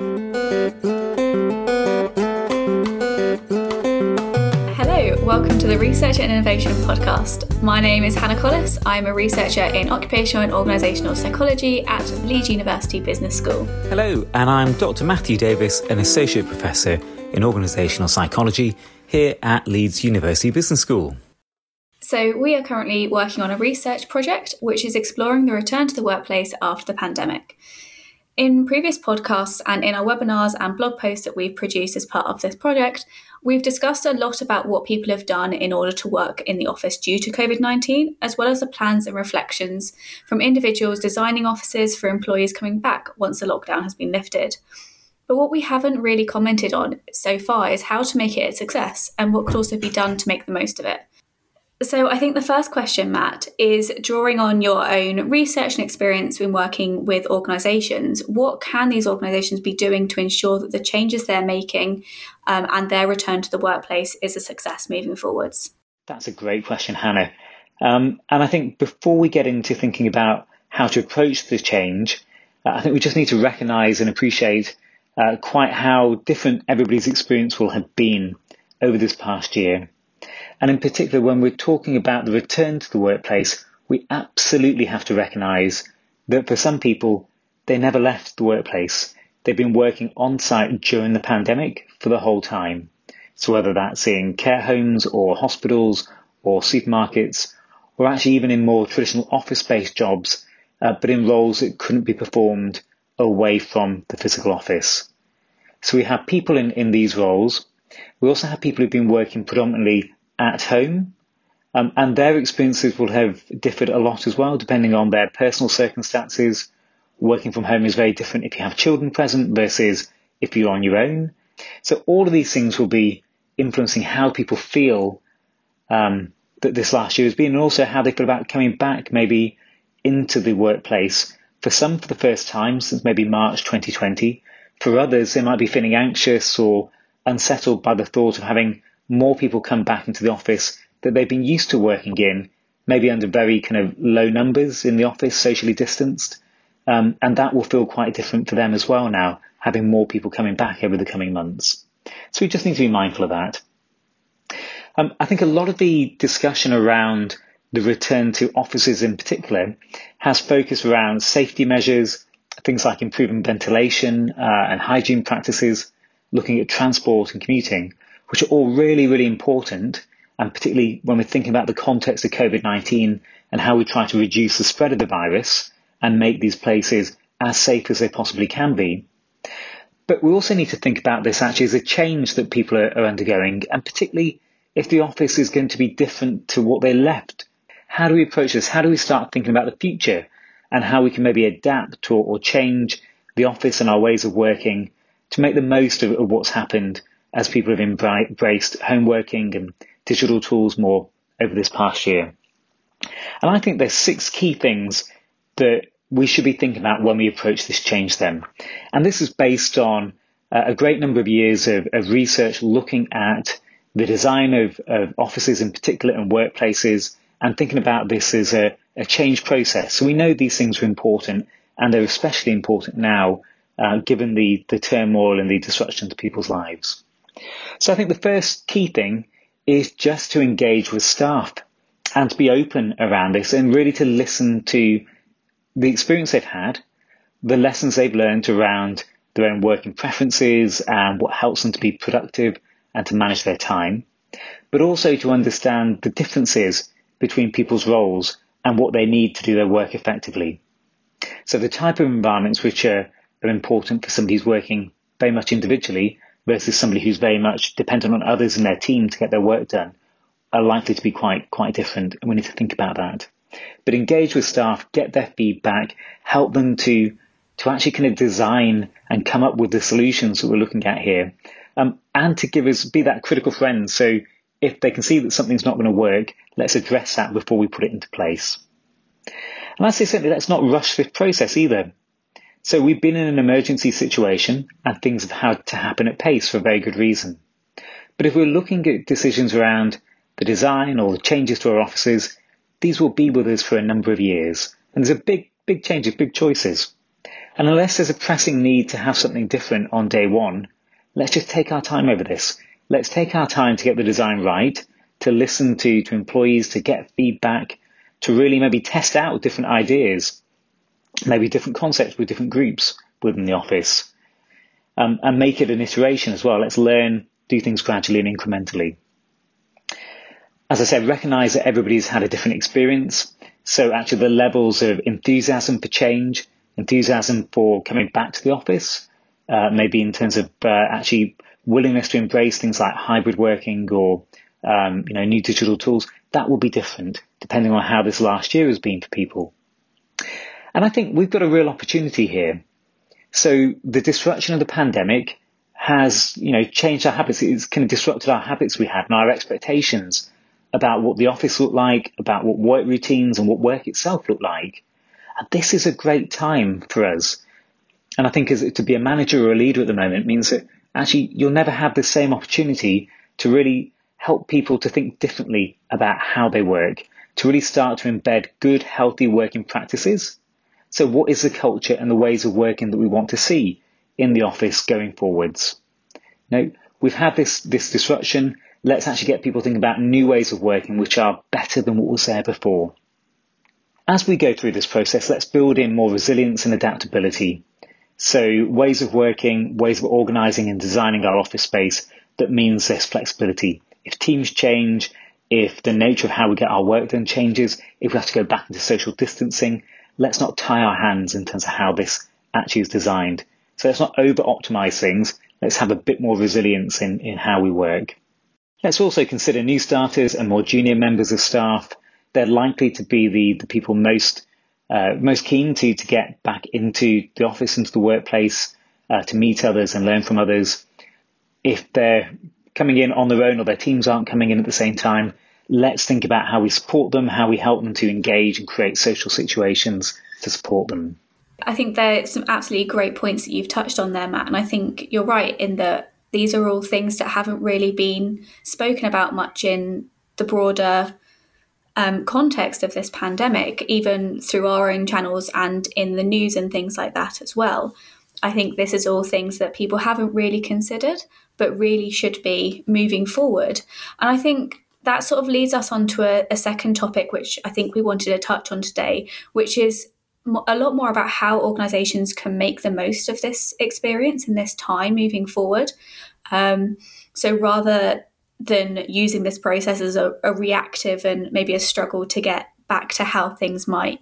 Hello, welcome to the Research and Innovation podcast. My name is Hannah Collis. I'm a researcher in occupational and organisational psychology at Leeds University Business School. Hello, and I'm Dr. Matthew Davis, an associate professor in organisational psychology here at Leeds University Business School. So, we are currently working on a research project which is exploring the return to the workplace after the pandemic. In previous podcasts and in our webinars and blog posts that we've produced as part of this project, we've discussed a lot about what people have done in order to work in the office due to COVID 19, as well as the plans and reflections from individuals designing offices for employees coming back once the lockdown has been lifted. But what we haven't really commented on so far is how to make it a success and what could also be done to make the most of it. So, I think the first question, Matt, is drawing on your own research and experience in working with organisations. What can these organisations be doing to ensure that the changes they're making um, and their return to the workplace is a success moving forwards? That's a great question, Hannah. Um, and I think before we get into thinking about how to approach the change, uh, I think we just need to recognise and appreciate uh, quite how different everybody's experience will have been over this past year. And in particular, when we're talking about the return to the workplace, we absolutely have to recognise that for some people, they never left the workplace. They've been working on site during the pandemic for the whole time. So whether that's in care homes or hospitals or supermarkets, or actually even in more traditional office based jobs, uh, but in roles that couldn't be performed away from the physical office. So we have people in, in these roles. We also have people who've been working predominantly at home. Um, and their experiences will have differed a lot as well, depending on their personal circumstances. Working from home is very different if you have children present versus if you're on your own. So all of these things will be influencing how people feel um, that this last year has been, and also how they feel about coming back maybe into the workplace. For some, for the first time since maybe March 2020. For others, they might be feeling anxious or unsettled by the thought of having more people come back into the office that they've been used to working in, maybe under very kind of low numbers in the office, socially distanced. Um, and that will feel quite different for them as well now, having more people coming back over the coming months. So we just need to be mindful of that. Um, I think a lot of the discussion around the return to offices in particular has focused around safety measures, things like improving ventilation uh, and hygiene practices, looking at transport and commuting, which are all really, really important. And particularly when we're thinking about the context of COVID 19 and how we try to reduce the spread of the virus and make these places as safe as they possibly can be. But we also need to think about this actually as a change that people are, are undergoing, and particularly if the office is going to be different to what they left. How do we approach this? How do we start thinking about the future and how we can maybe adapt or, or change the office and our ways of working to make the most of, of what's happened as people have embraced home working and digital tools more over this past year. And I think there's six key things that we should be thinking about when we approach this change then. And this is based on uh, a great number of years of, of research looking at the design of, of, offices in particular and workplaces and thinking about this as a, a, change process. So we know these things are important and they're especially important now uh, given the, the turmoil and the disruption to people's lives. So I think the first key thing is just to engage with staff and to be open around this and really to listen to the experience they've had, the lessons they've learned around their own working preferences and what helps them to be productive and to manage their time, but also to understand the differences between people's roles and what they need to do their work effectively. So the type of environments which are, are important for somebody who's working very much individually versus somebody who's very much dependent on others in their team to get their work done are likely to be quite quite different, and we need to think about that. But engage with staff, get their feedback, help them to to actually kind of design and come up with the solutions that we're looking at here, um, and to give us be that critical friend. So if they can see that something's not going to work, let's address that before we put it into place. And I say simply, let's not rush this process either. So we've been in an emergency situation and things have had to happen at pace for a very good reason. But if we're looking at decisions around the design or the changes to our offices, these will be with us for a number of years. And there's a big, big changes, big choices. And unless there's a pressing need to have something different on day one, let's just take our time over this. Let's take our time to get the design right, to listen to, to employees, to get feedback, to really maybe test out different ideas, maybe different concepts with different groups within the office, um, and make it an iteration as well. Let's learn, do things gradually and incrementally. As I said, recognize that everybody's had a different experience. So actually the levels of enthusiasm for change, enthusiasm for coming back to the office, uh, maybe in terms of uh, actually willingness to embrace things like hybrid working or um, you know new digital tools, that will be different depending on how this last year has been for people. And I think we've got a real opportunity here. So the disruption of the pandemic has, you know, changed our habits. It's kind of disrupted our habits we had and our expectations about what the office looked like, about what work routines and what work itself looked like. And this is a great time for us. And I think as to be a manager or a leader at the moment means that actually you'll never have the same opportunity to really help people to think differently about how they work, to really start to embed good, healthy working practices. So what is the culture and the ways of working that we want to see in the office going forwards? Now, we've had this, this disruption. Let's actually get people thinking about new ways of working which are better than what was there before. As we go through this process, let's build in more resilience and adaptability. So ways of working, ways of organizing and designing our office space that means there's flexibility. If teams change, if the nature of how we get our work done changes, if we have to go back into social distancing, let's not tie our hands in terms of how this actually is designed. So let's not over optimize things. Let's have a bit more resilience in, in how we work. Let's also consider new starters and more junior members of staff. They're likely to be the, the people most uh, most keen to to get back into the office, into the workplace, uh, to meet others and learn from others. If they're coming in on their own or their teams aren't coming in at the same time, let's think about how we support them, how we help them to engage and create social situations to support them. I think there are some absolutely great points that you've touched on there, Matt. And I think you're right in that these are all things that haven't really been spoken about much in the broader um, context of this pandemic, even through our own channels and in the news and things like that as well. I think this is all things that people haven't really considered, but really should be moving forward. And I think that sort of leads us on to a, a second topic, which I think we wanted to touch on today, which is a lot more about how organizations can make the most of this experience in this time moving forward. Um, so rather than using this process as a, a reactive and maybe a struggle to get back to how things might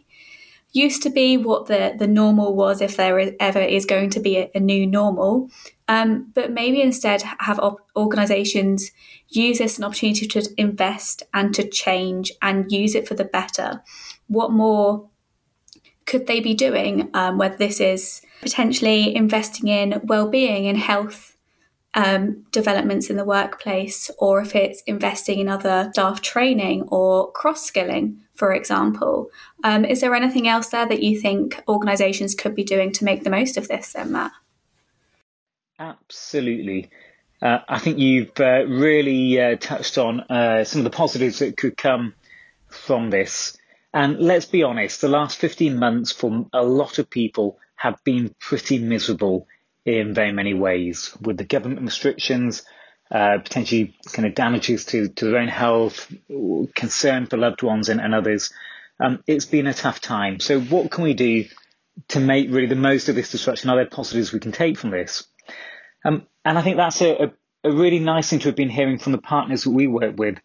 used to be, what the, the normal was, if there is, ever is going to be a, a new normal. Um, but maybe instead have op- organizations use this as an opportunity to invest and to change and use it for the better. What more could they be doing? Um, whether this is potentially investing in well-being and health um, developments in the workplace, or if it's investing in other staff training or cross skilling, for example. Um, is there anything else there that you think organisations could be doing to make the most of this, then, Matt? Absolutely. Uh, I think you've uh, really uh, touched on uh, some of the positives that could come from this. And let's be honest, the last 15 months for a lot of people have been pretty miserable in very many ways with the government restrictions, uh, potentially kind of damages to, to their own health, concern for loved ones and, and others. Um, it's been a tough time. So what can we do to make really the most of this disruption? Are there positives we can take from this? Um, and I think that's a, a, a, really nice thing to have been hearing from the partners that we work with.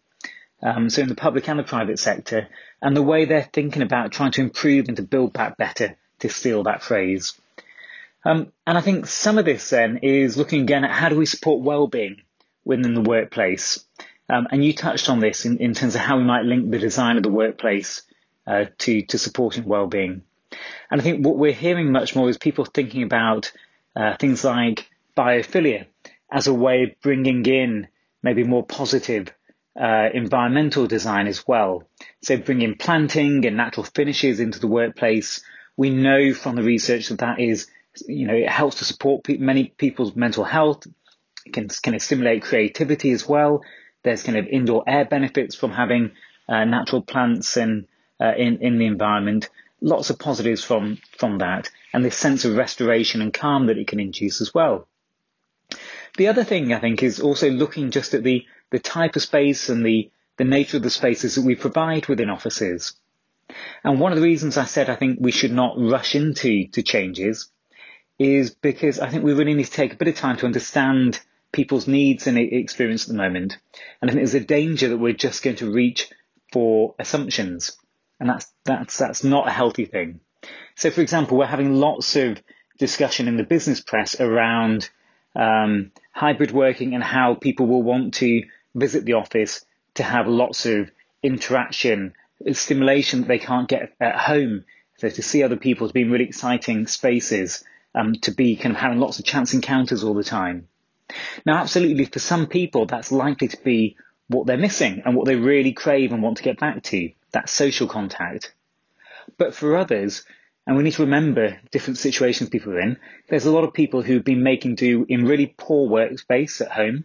Um, so in the public and the private sector and the way they're thinking about trying to improve and to build back better, to steal that phrase. Um, and I think some of this then is looking again at how do we support well-being within the workplace. Um, and you touched on this in, in, terms of how we might link the design of the workplace uh, to to supporting well-being. And I think what we're hearing much more is people thinking about uh, things like biophilia as a way of bringing in maybe more positive uh, environmental design as well. So bringing planting and natural finishes into the workplace. We know from the research that that is you know, it helps to support pe- many people's mental health. It can kind of stimulate creativity as well. There's kind of indoor air benefits from having uh, natural plants and uh, in in the environment. Lots of positives from from that. and this sense of restoration and calm that it can induce as well. The other thing I think is also looking just at the, the type of space and the, the nature of the spaces that we provide within offices. And one of the reasons I said I think we should not rush into to changes is because I think we really need to take a bit of time to understand people's needs and experience at the moment. And I think there's a danger that we're just going to reach for assumptions. And that's, that's, that's not a healthy thing. So, for example, we're having lots of discussion in the business press around um, hybrid working and how people will want to visit the office to have lots of interaction, stimulation that they can't get at home. So to see other people, to be in really exciting spaces, um, to be kind of having lots of chance encounters all the time. Now, absolutely, for some people, that's likely to be what they're missing and what they really crave and want to get back to, that social contact. But for others, and we need to remember different situations people are in. There's a lot of people who've been making do in really poor workspace at home,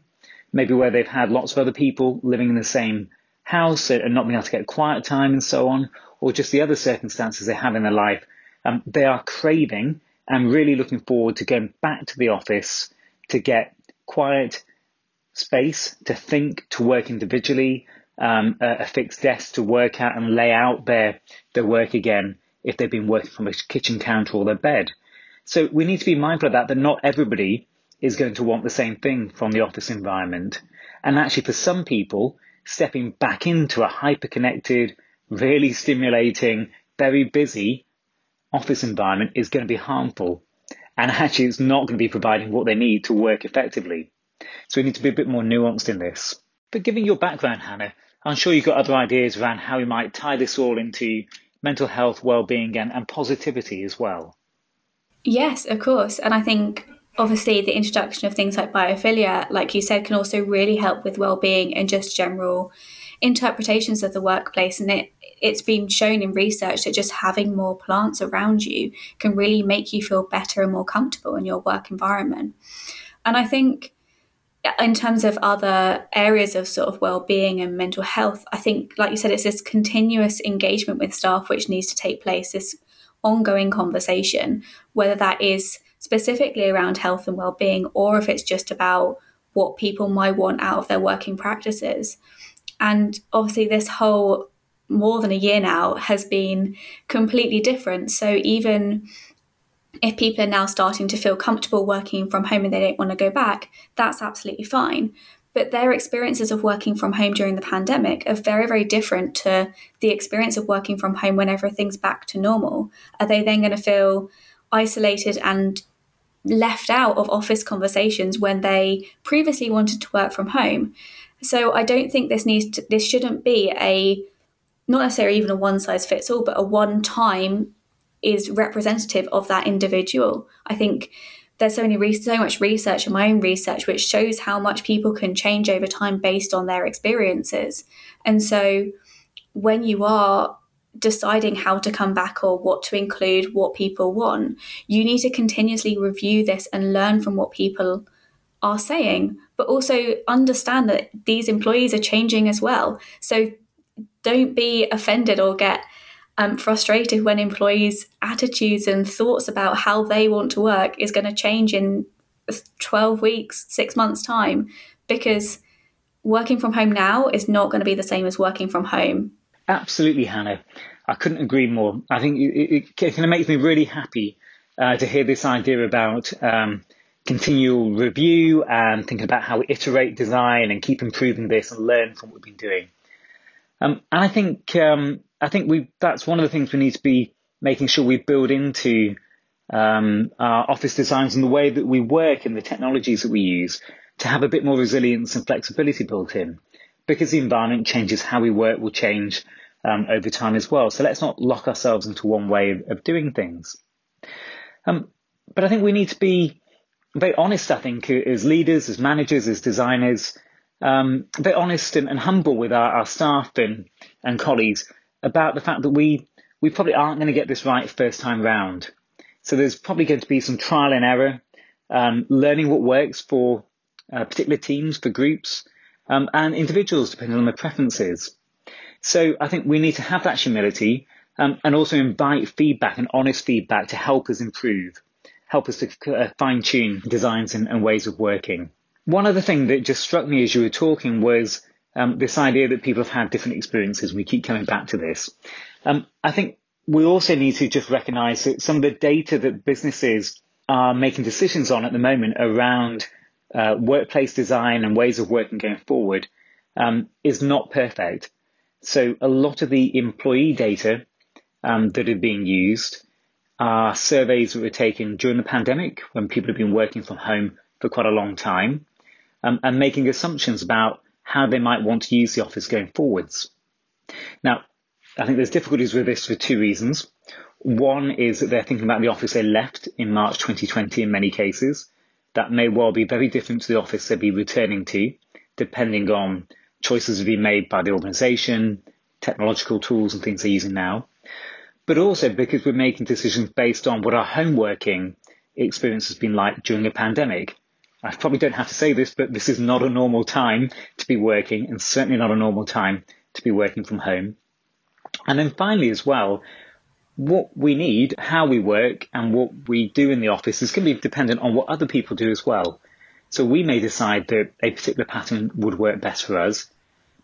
maybe where they've had lots of other people living in the same house and not being able to get quiet time and so on, or just the other circumstances they have in their life. Um, they are craving and really looking forward to going back to the office to get quiet space to think, to work individually, um, a, a, fixed desk to work at and lay out their, their work again if they've been working from a kitchen counter or their bed. So we need to be mindful of that, that not everybody is going to want the same thing from the office environment. And actually for some people, stepping back into a hyper-connected, really stimulating, very busy office environment is going to be harmful. And actually it's not going to be providing what they need to work effectively. So we need to be a bit more nuanced in this. But given your background, Hannah, I'm sure you've got other ideas around how we might tie this all into mental health, well-being, and, and positivity as well. Yes, of course. And I think obviously the introduction of things like biophilia, like you said, can also really help with well-being and just general interpretations of the workplace. And it it's been shown in research that just having more plants around you can really make you feel better and more comfortable in your work environment. And I think in terms of other areas of sort of well-being and mental health i think like you said it's this continuous engagement with staff which needs to take place this ongoing conversation whether that is specifically around health and well-being or if it's just about what people might want out of their working practices. And obviously this whole more than a year now has been completely different. So even if people are now starting to feel comfortable working from home and they don't want to go back, that's absolutely fine. But their experiences of working from home during the pandemic are very, very different to the experience of working from home when everything's back to normal. Are they then going to feel isolated and left out of office conversations when they previously wanted to work from home? So I don't think this needs to, this shouldn't be a not necessarily even a one size fits all, but a one time is representative of that individual. I think there's so many so much research and my own research which shows how much people can change over time based on their experiences. And so when you are deciding how to come back or what to include, what people want, you need to continuously review this and learn from what people are saying, but also understand that these employees are changing as well. So don't be offended or get um, frustrated when employees' attitudes and thoughts about how they want to work is going to change in 12 weeks, six months' time, because working from home now is not going to be the same as working from home. Absolutely, Hannah. I couldn't agree more. I think it, it, it kind of makes me really happy uh, to hear this idea about um, continual review and thinking about how we iterate design and keep improving this and learn from what we've been doing. Um, and I think um, I think we that's one of the things we need to be making sure we build into um, our office designs and the way that we work and the technologies that we use to have a bit more resilience and flexibility built in. Because the environment changes, how we work will change um, over time as well. So let's not lock ourselves into one way of, of doing things. Um, but I think we need to be very honest, I think, as leaders, as managers, as designers, um, very honest and, and humble with our, our staff and, and colleagues about the fact that we we probably aren't going to get this right first time round. So there's probably going to be some trial and error, um, learning what works for uh, particular teams, for groups, um, and individuals depending on their preferences. So I think we need to have that humility um, and also invite feedback and honest feedback to help us improve, help us to uh, fine tune designs and, and, ways of working. One other thing that just struck me as you were talking was um, this idea that people have had different experiences. We keep coming back to this. Um, I think we also need to just recognize that some of the data that businesses are making decisions on at the moment around uh, workplace design and ways of working going forward um, is not perfect. So a lot of the employee data um, that are being used are surveys that were taken during the pandemic when people have been working from home for quite a long time um, and making assumptions about how they might want to use the office going forwards. Now, I think there's difficulties with this for two reasons. One is that they're thinking about the office they left in March 2020 in many cases. That may well be very different to the office they'll be returning to, depending on choices that have been made by the organisation, technological tools and things they're using now but also because we're making decisions based on what our home working experience has been like during a pandemic. I probably don't have to say this, but this is not a normal time to be working and certainly not a normal time to be working from home. And then finally as well, what we need, how we work and what we do in the office is going to be dependent on what other people do as well. So we may decide that a particular pattern would work best for us,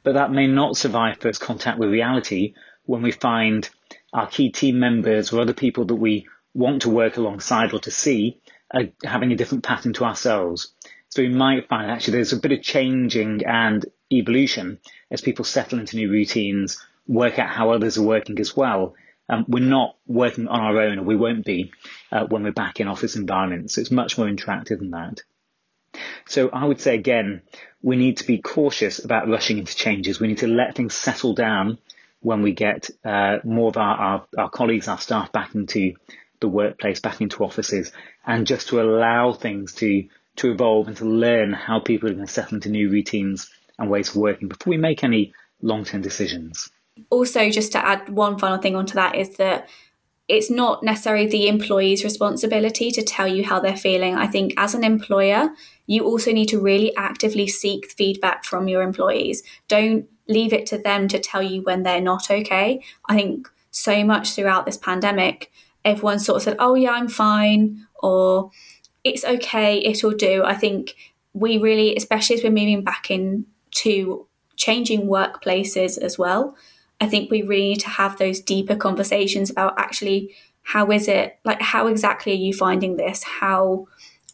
but that may not survive first contact with reality when we find our key team members or other people that we want to work alongside or to see are having a different pattern to ourselves. So we might find actually there's a bit of changing and evolution as people settle into new routines, work out how others are working as well. Um, we're not working on our own, or we won't be uh, when we're back in office environments. So it's much more interactive than that. So I would say again, we need to be cautious about rushing into changes. We need to let things settle down when we get uh, more of our, our, our colleagues, our staff back into the workplace, back into offices, and just to allow things to to evolve and to learn how people are going to settle into new routines and ways of working before we make any long term decisions. Also, just to add one final thing onto that is that it's not necessarily the employee's responsibility to tell you how they're feeling. I think as an employer, you also need to really actively seek feedback from your employees. Don't leave it to them to tell you when they're not okay. I think so much throughout this pandemic, everyone sort of said, oh, yeah, I'm fine, or it's okay, it'll do. I think we really, especially as we're moving back into changing workplaces as well, I think we really need to have those deeper conversations about actually how is it, like, how exactly are you finding this? How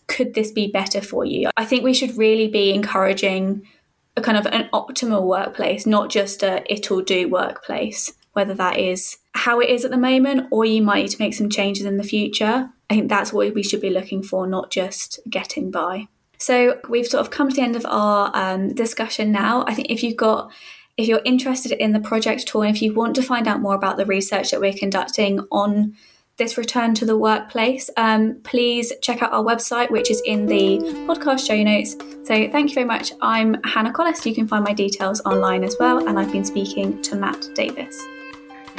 could this be better for you? I think we should really be encouraging a kind of an optimal workplace, not just a it'll do workplace, whether that is how it is at the moment or you might need to make some changes in the future. I think that's what we should be looking for, not just getting by. So we've sort of come to the end of our um, discussion now. I think if you've got if you're interested in the project all, and if you want to find out more about the research that we're conducting on this return to the workplace, um, please check out our website, which is in the podcast show notes. So, thank you very much. I'm Hannah Collis. You can find my details online as well, and I've been speaking to Matt Davis.